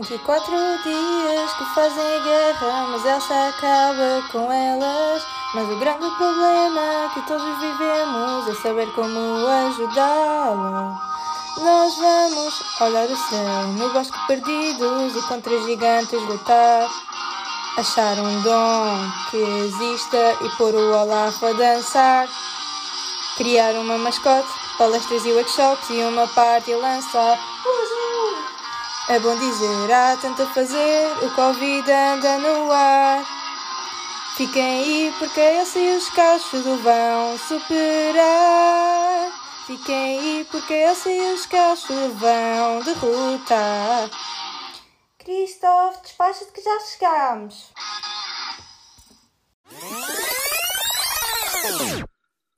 24 dias que fazem a guerra, mas Elsa acaba com elas. Mas o grande problema que todos vivemos é saber como ajudá-la. Nós vamos olhar o céu no bosque perdidos e contra gigantes lutar. Achar um dom que exista e pôr o Olaf a dançar. Criar uma mascote, palestras e workshops e uma parte a lançar. É bom dizer, há tanto a fazer, o Covid anda no ar. Fiquem aí, porque esse e os cachos vão superar. Fiquem aí, porque esse e os cachos vão derrotar. Christoph, despacha-te que já chegamos.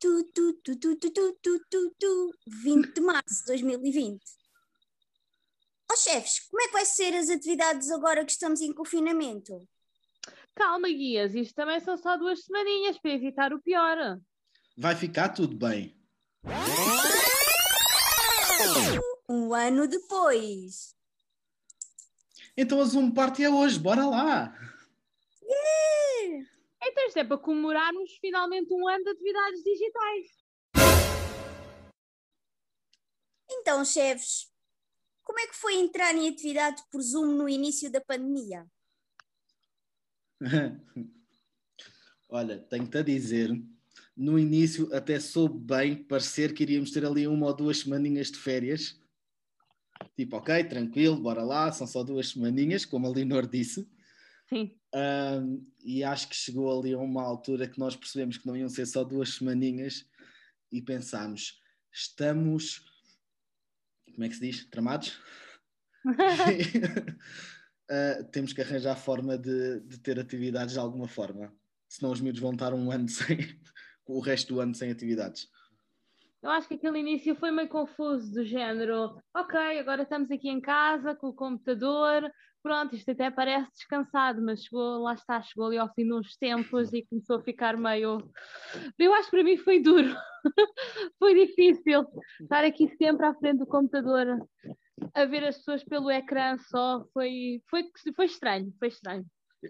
Tu, tu, tu, tu, tu, tu, tu, tu, 20 de março de 2020. Ó chefes, como é que vai ser as atividades agora que estamos em confinamento? Calma, guias, isto também são só duas semaninhas para evitar o pior. Vai ficar tudo bem. Um ano depois. Então a Zoom Party é hoje, bora lá! Então isto é para comemorarmos finalmente um ano de atividades digitais. Então, chefes, como é que foi entrar em atividade por Zoom no início da pandemia? Olha, tenho-te a dizer, no início até soube bem parecer que iríamos ter ali uma ou duas semaninhas de férias. Tipo, ok, tranquilo, bora lá, são só duas semaninhas, como a Leonor disse. Sim. Um, e acho que chegou ali a uma altura que nós percebemos que não iam ser só duas semaninhas e pensámos, estamos, como é que se diz? Tramados? Uh, temos que arranjar forma de, de, ter atividades de alguma forma. Senão os miúdos vão estar um ano sem, o resto do ano sem atividades. Eu acho que aquele início foi meio confuso, do género, ok, agora estamos aqui em casa com o computador, pronto, isto até parece descansado, mas chegou, lá está, chegou ali ao fim dos tempos e começou a ficar meio. Eu acho que para mim foi duro, foi difícil estar aqui sempre à frente do computador a ver as pessoas pelo ecrã só, foi, foi, foi estranho, foi estranho.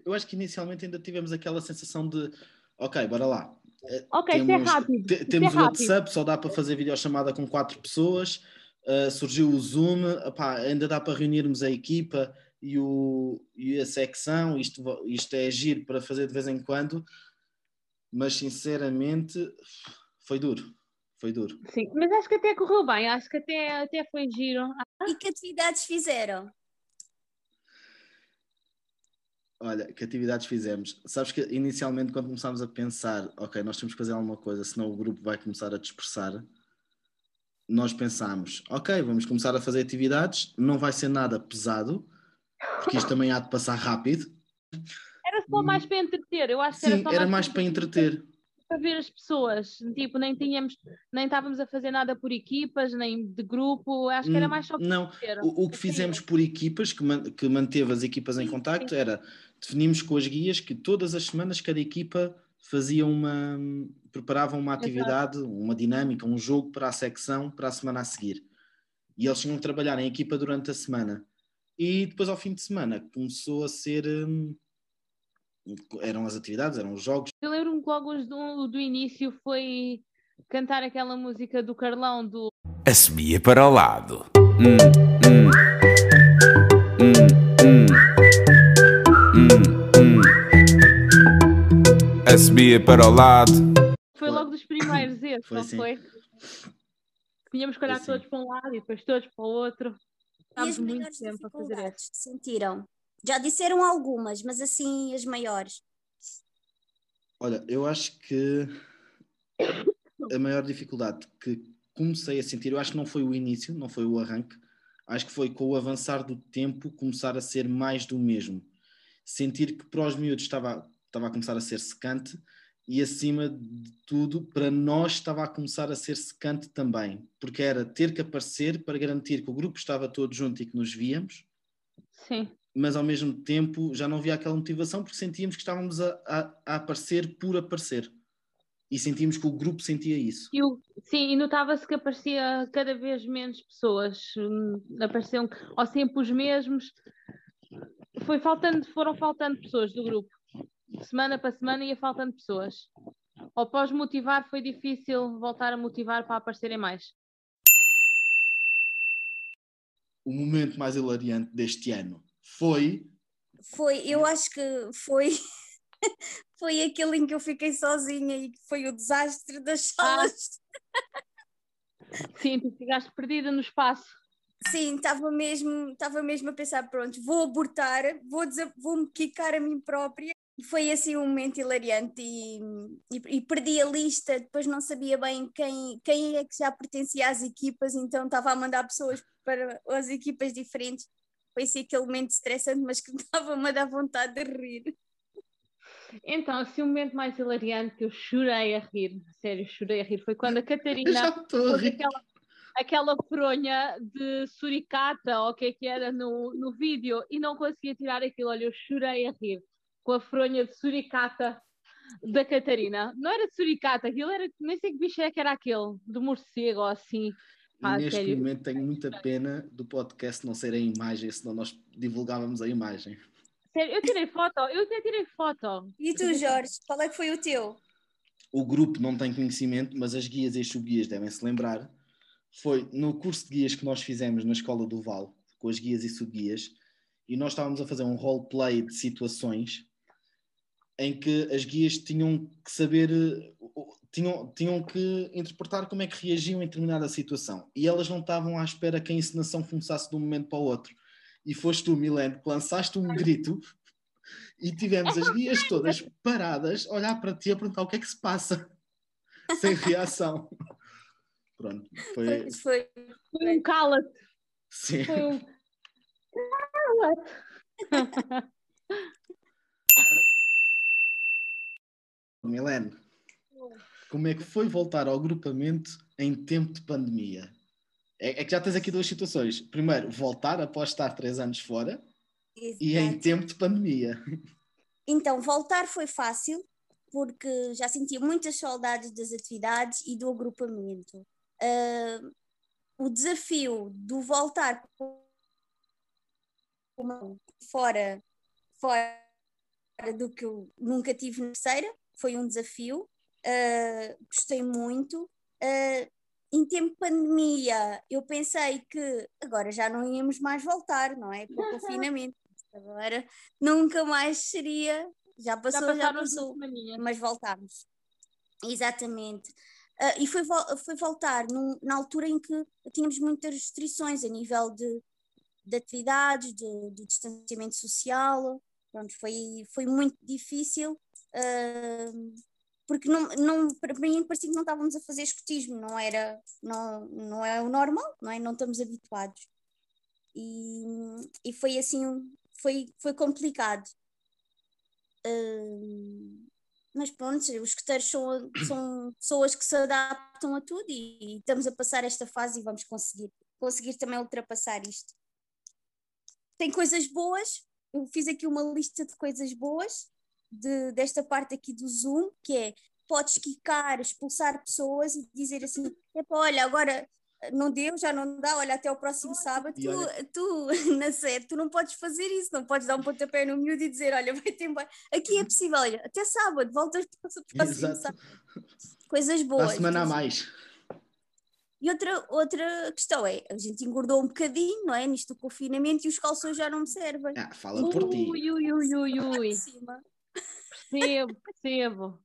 Eu acho que inicialmente ainda tivemos aquela sensação de, ok, bora lá. Ok, temos, isso é rápido. Te, temos é o WhatsApp, só dá para fazer videochamada com quatro pessoas. Uh, surgiu o Zoom, opá, ainda dá para reunirmos a equipa e, o, e a secção. Isto, isto é agir para fazer de vez em quando, mas sinceramente foi duro. Foi duro. Sim, mas acho que até correu bem, acho que até, até foi giro. E que atividades fizeram? Olha, que atividades fizemos? Sabes que inicialmente, quando começámos a pensar, ok, nós temos que fazer alguma coisa, senão o grupo vai começar a dispersar, nós pensámos, ok, vamos começar a fazer atividades, não vai ser nada pesado, porque isto também há de passar rápido. Era só mais para entreter, eu acho que Sim, era só era mais, mais para entreter. Para ver as pessoas, tipo, nem tínhamos, nem estávamos a fazer nada por equipas, nem de grupo, acho que era mais só para Não, entreter. o, o que fizemos por equipas, que, man, que manteve as equipas em Sim, contacto, sim. era definimos com as guias que todas as semanas cada equipa fazia uma preparava uma atividade, uma dinâmica, um jogo para a secção para a semana a seguir. E eles tinham que trabalhar em equipa durante a semana. E depois ao fim de semana começou a ser hum, eram as atividades, eram os jogos. Eu lembro-me que logo do, do início foi cantar aquela música do Carlão do A semia para o lado. Hum, hum. Hum, hum. Hum, hum. A semia para o lado. Foi logo dos primeiros esse, Foi não sim. foi? Tínhamos que olhar Foi todos para um lado e depois todos para o outro. E as Estávamos muito maiores tempo a fazer isso. dificuldades que sentiram? Já disseram algumas, mas assim as maiores. Olha, eu acho que a maior dificuldade que comecei a sentir, eu acho que não foi o início, não foi o arranque, acho que foi com o avançar do tempo começar a ser mais do mesmo. Sentir que para os miúdos estava, estava a começar a ser secante e acima de tudo para nós estava a começar a ser secante também, porque era ter que aparecer para garantir que o grupo estava todo junto e que nos víamos, Sim. mas ao mesmo tempo já não havia aquela motivação porque sentíamos que estávamos a, a- a aparecer por aparecer. E sentíamos que o grupo sentia isso. E o- sim, e notava-se que aparecia cada vez menos pessoas, hum, apareciam ou sempre os mesmos. foi faltando, foram faltando pessoas do grupo. Semana para semana ia faltando pessoas. Após motivar, foi difícil voltar a motivar para aparecerem mais. O momento mais hilariante deste ano foi. Foi, eu acho que foi. foi aquele em que eu fiquei sozinha e que foi o desastre das salas. Sim, tu ficaste perdida no espaço. Sim, estava mesmo, estava mesmo a pensar, pronto, vou abortar, vou, desa- vou-me quicar a mim própria. E foi assim um momento hilariante e, e, e perdi a lista, depois não sabia bem quem, quem é que já pertencia às equipas, então estava a mandar pessoas para as equipas diferentes. Foi assim aquele momento estressante, mas que estava-me a dar vontade de rir. Então, assim, o momento mais hilariante que eu chorei a rir, sério, chorei a rir, foi quando a Catarina pôs aquela, aquela fronha de suricata, ou o que é que era no, no vídeo, e não conseguia tirar aquilo. Olha, eu chorei a rir com a fronha de suricata da Catarina. Não era de suricata, aquilo era, nem sei que bicho é que era aquele, de morcego ou assim. Ah, neste sério. momento tenho muita pena do podcast não ser em imagem, senão nós divulgávamos a imagem. Sério, eu tirei foto, eu até tirei foto. E tu, Jorge, qual é que foi o teu? O grupo não tem conhecimento, mas as guias e as subguias devem se lembrar. Foi no curso de guias que nós fizemos na Escola do Val, com as guias e subguias, e nós estávamos a fazer um roleplay de situações em que as guias tinham que saber, eh, tinham, tinham que interpretar como é que reagiam em determinada situação. E elas não estavam à espera que a encenação começasse de um momento para o outro. E foste tu, Milene, que lançaste um grito e tivemos as guias todas paradas, a olhar para ti a perguntar o que é que se passa, sem reação. Pronto, foi. Foi, foi Foi um cala-te, Sim. foi um cala-te. Milene, como é que foi voltar ao grupamento em tempo de pandemia? É, é que já tens aqui duas situações. Primeiro, voltar após estar três anos fora e em tempo de pandemia. Então, voltar foi fácil, porque já sentia muitas saudades das atividades e do agrupamento. Ah, o desafio do voltar fora, fora do que eu nunca tive na terceira foi um desafio. Ah, gostei muito. Ah, em tempo de pandemia, eu pensei que agora já não íamos mais voltar, não é? Para o confinamento. Agora nunca mais seria. Já Já passou, já, as passou mas voltámos. Exatamente. Ah, e foi, foi voltar num- na altura em que tínhamos muitas restrições a nível de, de atividades, de, de distanciamento social. Pronto, foi, foi muito difícil, porque não, não, para mim parecia que não estávamos a fazer escotismo, não era, não, não é o normal, não é? Não estamos habituados. E, e foi assim, foi, foi complicado. Ah, mas pronto, os escuteiros são, são pessoas que se adaptam a tudo e, e estamos a passar esta fase e vamos conseguir, conseguir também ultrapassar isto. Tem coisas boas, eu fiz aqui uma lista de coisas boas de, desta parte aqui do Zoom, que é podes quicar, expulsar pessoas e dizer assim, "Epá, olha, agora não deu, já não dá, olha, até o próximo sábado, tu, olha- tu na sede, tu não podes fazer isso, não podes dar um pontapé no miúdo e dizer, olha, vai-te embora. Aqui é possível, olha, até sábado, voltas para o próximo Exato. sábado. Coisas boas. a semana a diz- mais. E outra, outra questão é, a gente engordou um bocadinho, não é? Nisto do confinamento e os calções já não me servem. Ah, fala por ti. Ui, ui, ui, ui, ui. Percebo, percebo.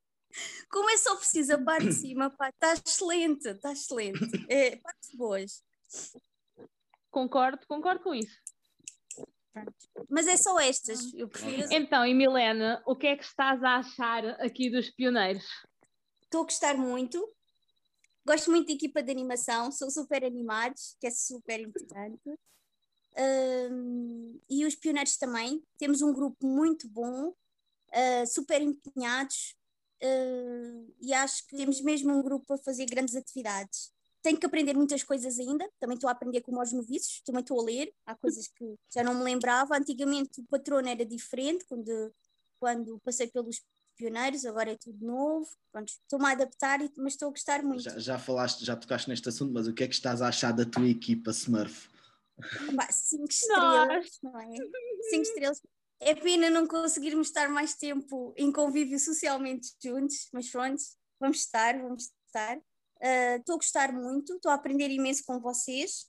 Como é só preciso a parte de cima, pá, está excelente, está excelente. É, partes boas. Concordo, concordo com isso. Mas é só estas, prefiro. Então, e Milena, o que é que estás a achar aqui dos pioneiros? Estou a gostar muito. Gosto muito da equipa de animação, são super animados, que é super importante. Ahm, e os pioneiros também. Temos um grupo muito bom, ah, super empenhados, ah, e acho que temos mesmo um grupo a fazer grandes atividades. Tenho que aprender muitas coisas ainda, também estou a aprender como aos noviços, também estou a ler, há coisas que já não me lembrava. Antigamente o patrono era diferente, quando, quando passei pelos pioneiros, agora é tudo novo. Pronto, estou-me a adaptar, mas estou a gostar muito. Já, já falaste, já tocaste neste assunto, mas o que é que estás a achar da tua equipa Smurf? Cinco estrelas, não é? Cinco estrelas. É pena não conseguirmos estar mais tempo em convívio socialmente juntos, mas pronto, vamos estar, vamos estar. Ah, Estou uh, a gostar muito, estou a aprender imenso com vocês,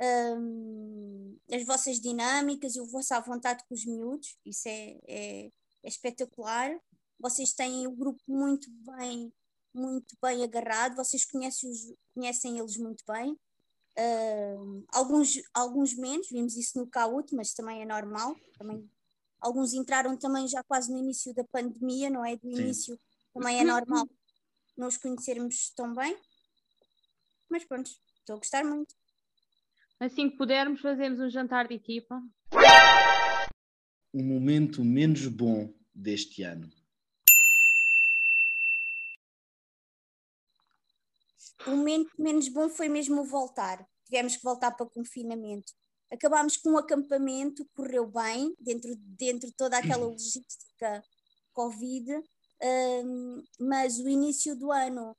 um, as vossas dinâmicas e a vossa vontade com os miúdos, isso é, é, é espetacular. Vocês têm o grupo muito bem, muito bem agarrado, vocês conhecem, os, conhecem eles muito bem. Uh, alguns, alguns menos, vimos isso no CAUT, mas também é normal. Também, alguns entraram também já quase no início da pandemia, não é? Do início também é normal nos conhecermos tão bem. Mas pronto, estou a gostar muito. Assim que pudermos, fazemos um jantar de equipa. O momento menos bom deste ano. O momento menos bom foi mesmo o voltar. Tivemos que voltar para confinamento. Acabámos com um acampamento, correu bem, dentro, dentro de toda aquela logística Covid, um, mas o início do ano,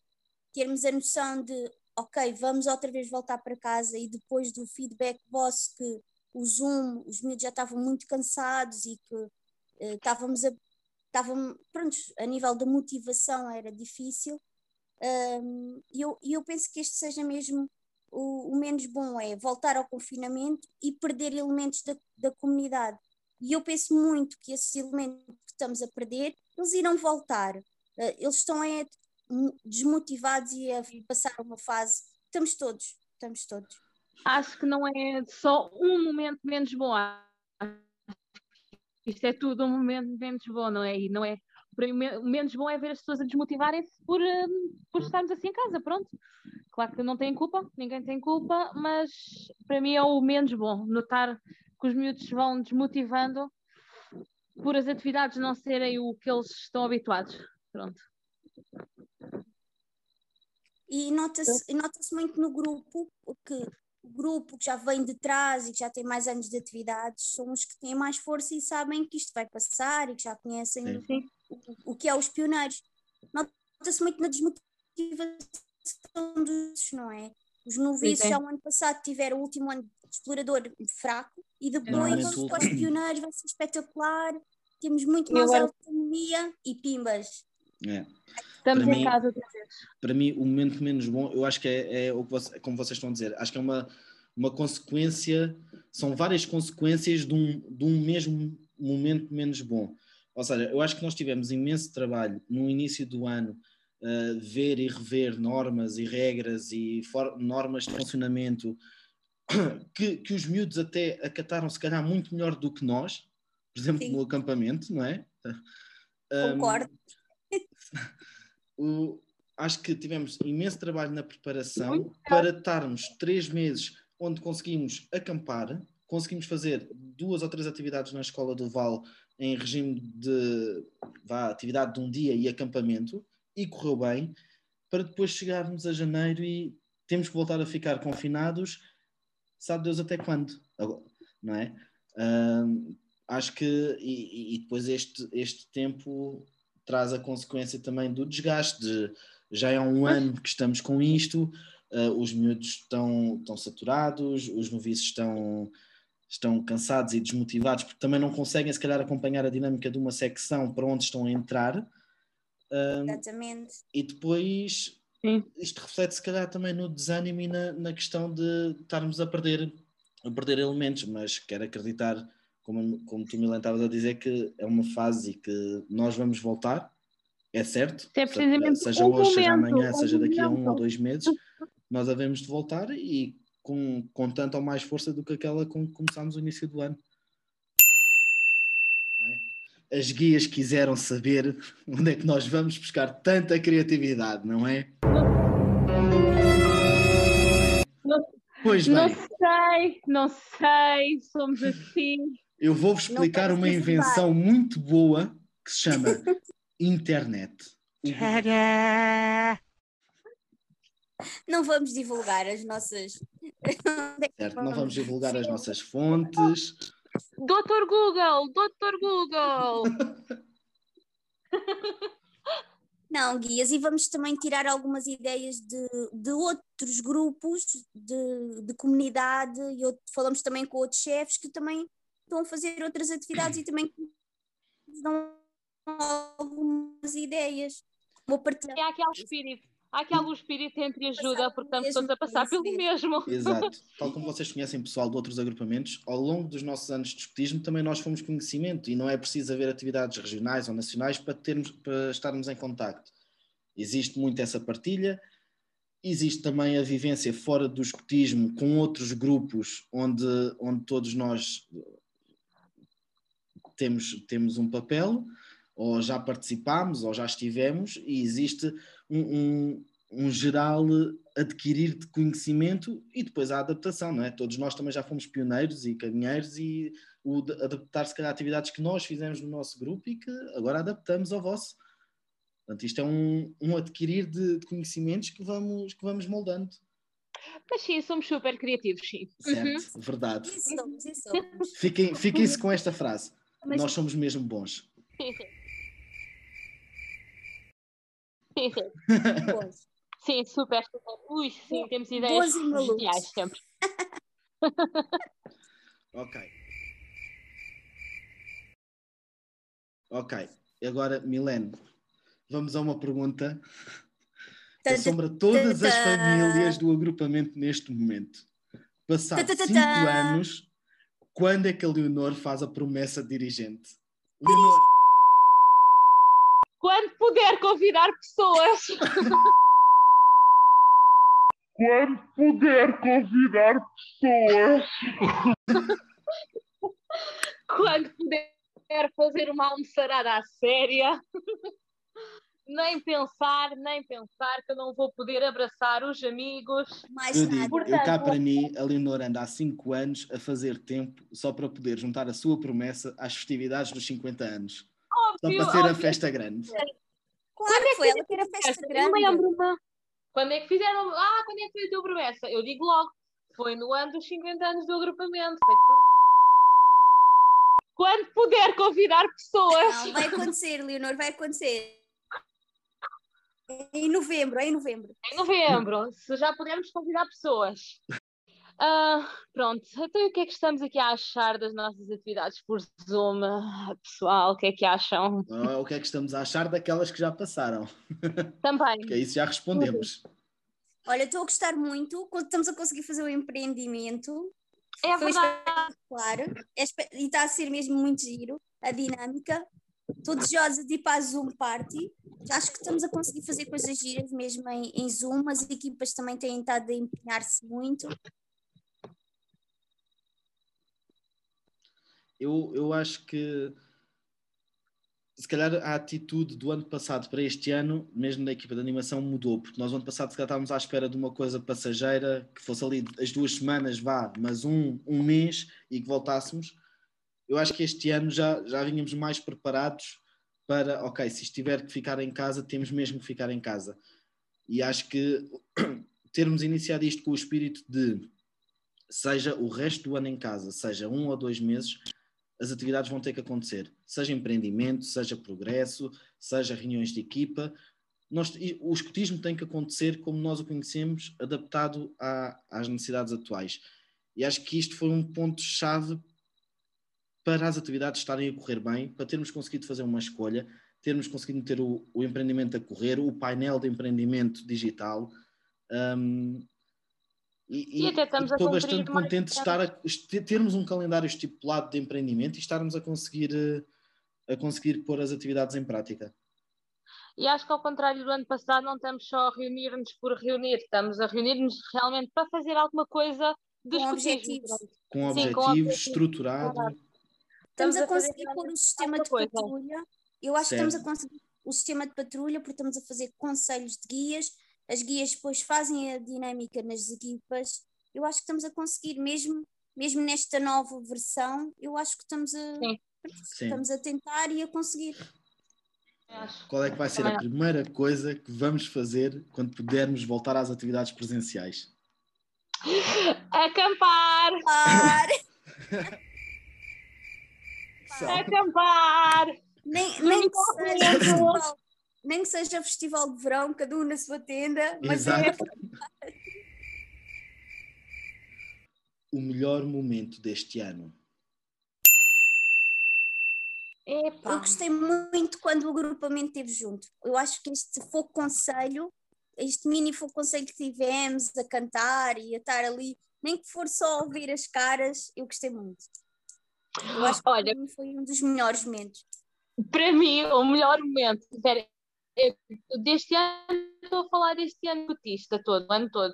termos a noção de, ok, vamos outra vez voltar para casa e depois do feedback vosso que o Zoom, os miúdos já estavam muito cansados e que uh, estávamos a, estavam, pronto, a nível da motivação era difícil. E um, eu, eu penso que este seja mesmo o, o, menos bom, é voltar ao confinamento e perder elementos da, da comunidade. E eu penso muito que esses elementos que estamos a perder, eles irão voltar. Uh, eles estão é, desmotivados e a passar uma fase. Estamos todos, estamos todos. Acho que não é só um momento menos bom. Isto é tudo um momento menos bom, não é? E não é o menos bom é ver as pessoas a desmotivarem-se por, por estarmos assim em casa, pronto. Claro que não têm culpa, ninguém tem culpa, mas para mim é o menos bom, notar que os miúdos vão desmotivando por as atividades não serem o que eles estão habituados. Pronto. E nota-se nota muito no grupo que o grupo que já vem de trás e que já tem mais anos de atividades são os que têm mais força e sabem que isto vai passar e que já conhecem o, que é os pioneiros. Nota-se muito na desmotivação dos, não é? Os noviços já o ano passado tiveram o último ano de explorador fraco e depois vamos para os pioneiros, vai ser espetacular. Temos muito mais autonomia e pimbas. É. Estamos para em mim, casa outra vez. Para mim, o momento menos bom, eu acho que é, é o que você, como vocês estão a dizer, acho que é uma, uma consequência, são várias consequências de um, de um mesmo momento menos bom. Ou seja, eu acho que nós tivemos imenso trabalho no início do ano, uh, ver e rever normas e regras e normas de funcionamento que, que os miúdos até acataram, se calhar, muito melhor do que nós, por exemplo, Sim. no acampamento, não é? Concordo. o, acho que tivemos imenso trabalho na preparação para estarmos três meses onde conseguimos acampar, conseguimos fazer duas ou três atividades na Escola do Val em regime de vá, atividade de um dia e acampamento, e correu bem, para depois chegarmos a janeiro e temos que voltar a ficar confinados, sabe Deus até quando, não é? Uh, acho que, e, e, depois este, este tempo traz a consequência também do desgaste, de, já é um ano que estamos com isto, uh, os miúdos estão, estão saturados, os noviços estão, estão cansados e desmotivados, porque também não conseguem, se calhar, acompanhar a dinâmica de uma secção para onde estão a entrar. Uh, Exatamente. E depois Sim. isto reflete, se calhar, também no desânimo e na, na questão de estarmos a perder, a perder elementos, mas quero acreditar como, como tu, Milan, estavas a dizer, que é uma fase e que nós vamos voltar, é certo? É precisamente seja um hoje, momento, seja amanhã, um seja daqui a um momento. ou dois meses, nós havemos de voltar e com, com tanto ou mais força do que aquela com que começámos o início do ano. É? As guias quiseram saber onde é que nós vamos buscar tanta criatividade, não é? Não, Pois não bem, sei, não sei, somos assim. eu vou-vos explicar Não uma invenção muito boa que se chama internet. Não vamos divulgar as nossas. Certo, não vamos divulgar as nossas fontes. Doutor Google, Doutor Google. Não, guias, e vamos também tirar algumas ideias de, de outros grupos de, de comunidade e outro- falamos também com outros chefes que também estão a fazer outras atividades e também dão algumas ideias. Vou partilhar. Há aquele espírito, há aquele espírito entre ajuda, porque estamos todos a passar pelo mesmo. Exato. Tal como vocês conhecem pessoal de outros agrupamentos, ao longo dos nossos anos de escotismo também nós fomos conhecimento e não é preciso haver atividades regionais ou nacionais para, termos, para estarmos em contacto. Existe muito essa partilha, existe também a vivência fora do escotismo com outros grupos onde, onde todos nós temos, temos um papel, ou já participámos, ou já estivemos, e existe um, um, um geral adquirir de conhecimento e depois a adaptação, não é? Todos nós também já fomos pioneiros e caminheiros e o adaptar-se a atividades que nós fizemos no nosso grupo e que agora adaptamos ao vosso. Portanto, isto é um, um adquirir de, de, conhecimentos que vamos, que vamos moldando. Mas sim, somos super criativos, sim. Certo, uhum. verdade. Isso somos, isso somos. Fiquem, fiquem-se com esta frase. Mas... Nós somos mesmo bons. Bons. Sim, super, super. Ui, sim, temos ideias geniais sempre. ok. Ok. Agora, Milene, vamos a uma pergunta que assombra todas as famílias do agrupamento neste momento. Passados cinco anos, quando é que a Leonor faz a promessa de dirigente? Leonor. Quando puder convidar pessoas. Quando puder convidar pessoas. Quando puder fazer uma almoçarada à séria nem pensar, nem pensar que eu não vou poder abraçar os amigos. Mais eu digo, Portanto, eu cá para mim, a Leonor anda há 5 anos a fazer tempo só para poder juntar a sua promessa às festividades dos 50 anos. Óbvio, só para ser óbvio. a festa grande. Claro que foi ela que era a festa grande. Eu lembro-me. Quando é que fizeram? Ah, quando é que foi a tua promessa? Eu digo logo, foi no ano dos 50 anos do agrupamento. Foi quando puder convidar pessoas. Não, vai acontecer, Leonor, vai acontecer. Em novembro, em novembro. Em novembro, se já pudermos convidar pessoas. Uh, pronto, então o que é que estamos aqui a achar das nossas atividades por Zoom? Pessoal, o que é que acham? Ah, o que é que estamos a achar daquelas que já passaram? Também. que é isso já respondemos. Olha, estou a gostar muito quando estamos a conseguir fazer o empreendimento. É verdade. Claro, é, e está a ser mesmo muito giro a dinâmica. Estou desejosa de ir para a Zoom Party. Acho que estamos a conseguir fazer coisas giras mesmo em, em Zoom. As equipas também têm estado a empenhar-se muito. Eu, eu acho que se calhar a atitude do ano passado para este ano, mesmo da equipa de animação, mudou, porque nós no ano passado se calhar estávamos à espera de uma coisa passageira, que fosse ali as duas semanas, vá, mas um, um mês e que voltássemos eu acho que este ano já, já vínhamos mais preparados para, ok, se estiver que ficar em casa, temos mesmo que ficar em casa. E acho que termos iniciado isto com o espírito de seja o resto do ano em casa, seja um ou dois meses, as atividades vão ter que acontecer. Seja empreendimento, seja progresso, seja reuniões de equipa. Nós, o escutismo tem que acontecer como nós o conhecemos, adaptado às necessidades atuais. E acho que isto foi um ponto-chave para as atividades estarem a correr bem, para termos conseguido fazer uma escolha, termos conseguido ter o, o empreendimento a correr, o painel de empreendimento digital. Um, e, e, e estou bastante contente de estar a, termos um calendário estipulado de empreendimento e estarmos a conseguir, eh, a conseguir pôr as atividades em prática. E acho que ao contrário do ano passado não estamos só a reunir-nos por reunir, estamos a reunir-nos realmente para fazer alguma coisa com objetivos. Com objetivos, Sim, com objetivos estruturado. Estamos, a, conseguir pôr o sistema de coisa. patrulha. Eu acho certo. que estamos a conseguir o sistema de patrulha porque estamos a fazer conselhos de guias. As guias depois fazem a dinâmica nas equipas. Eu acho que estamos a conseguir, mesmo, mesmo nesta nova versão, eu acho que estamos a, Sim. estamos a tentar e a conseguir. Qual é que vai ser a primeira coisa que vamos fazer quando pudermos voltar às atividades presenciais? Acampar! Acampar! Nem, nem, que seja nem que seja festival de verão, cada um na sua tenda, mas é Exato. é. O melhor momento deste ano. Epá. Eu gostei muito quando o agrupamento esteve junto. Eu acho que este fogo conselho, este mini fogo conselho que tivemos a cantar e a estar ali, nem que for só ouvir as caras, eu gostei muito. Eu acho que Olha, para mim foi um dos melhores momentos. para mim, o melhor momento, deste ano, estou a falar deste ano cotista todo, o ano todo,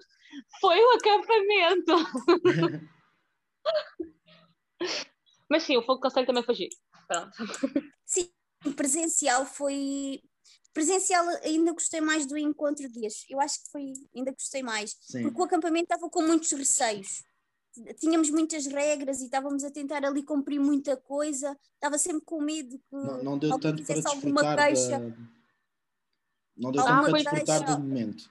foi o acampamento. Mas sim, o fogo conselho também foi giro. Pronto. Sim, presencial foi. Presencial ainda gostei mais do encontro dias. Eu acho que foi. Ainda gostei mais. Sim. Porque o acampamento estava com muitos receios. Tínhamos muitas regras e estávamos a tentar ali cumprir muita coisa. Estava sempre com medo que Não, não deu alguém tanto para fizesse alguma desfrutar queixa. da... Não deu tanto para desfrutar do momento.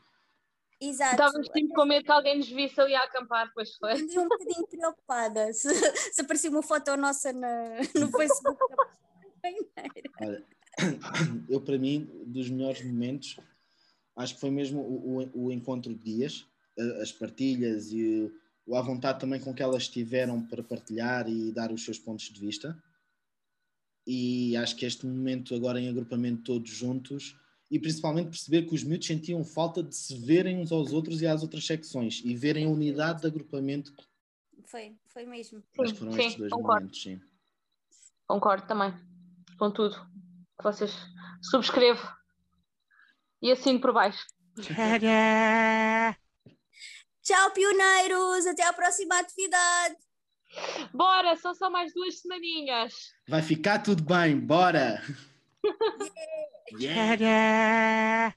Exato. Estávamos sempre com medo que alguém nos visse ali a acampar, pois foi. Andei um bocadinho preocupada se, se aparecia uma foto nossa na, no Facebook. Olha, eu para mim, dos melhores momentos, acho que foi mesmo o, o, o encontro de dias, as partilhas e o, a vontade também com que elas tiveram para partilhar e dar os seus pontos de vista. E acho que este momento agora em agrupamento todos juntos e principalmente perceber que os miúdos sentiam falta de se verem uns aos outros e às outras secções e verem a unidade de agrupamento. Foi, foi mesmo. que foram sim, estes dois concordo. momentos, sim. Concordo também com tudo que vocês subscrevo e assino por baixo. Tchau, pioneiros! Até à próxima atividade! Bora, são só mais duas semaninhas. Vai ficar tudo bem, bora! yeah.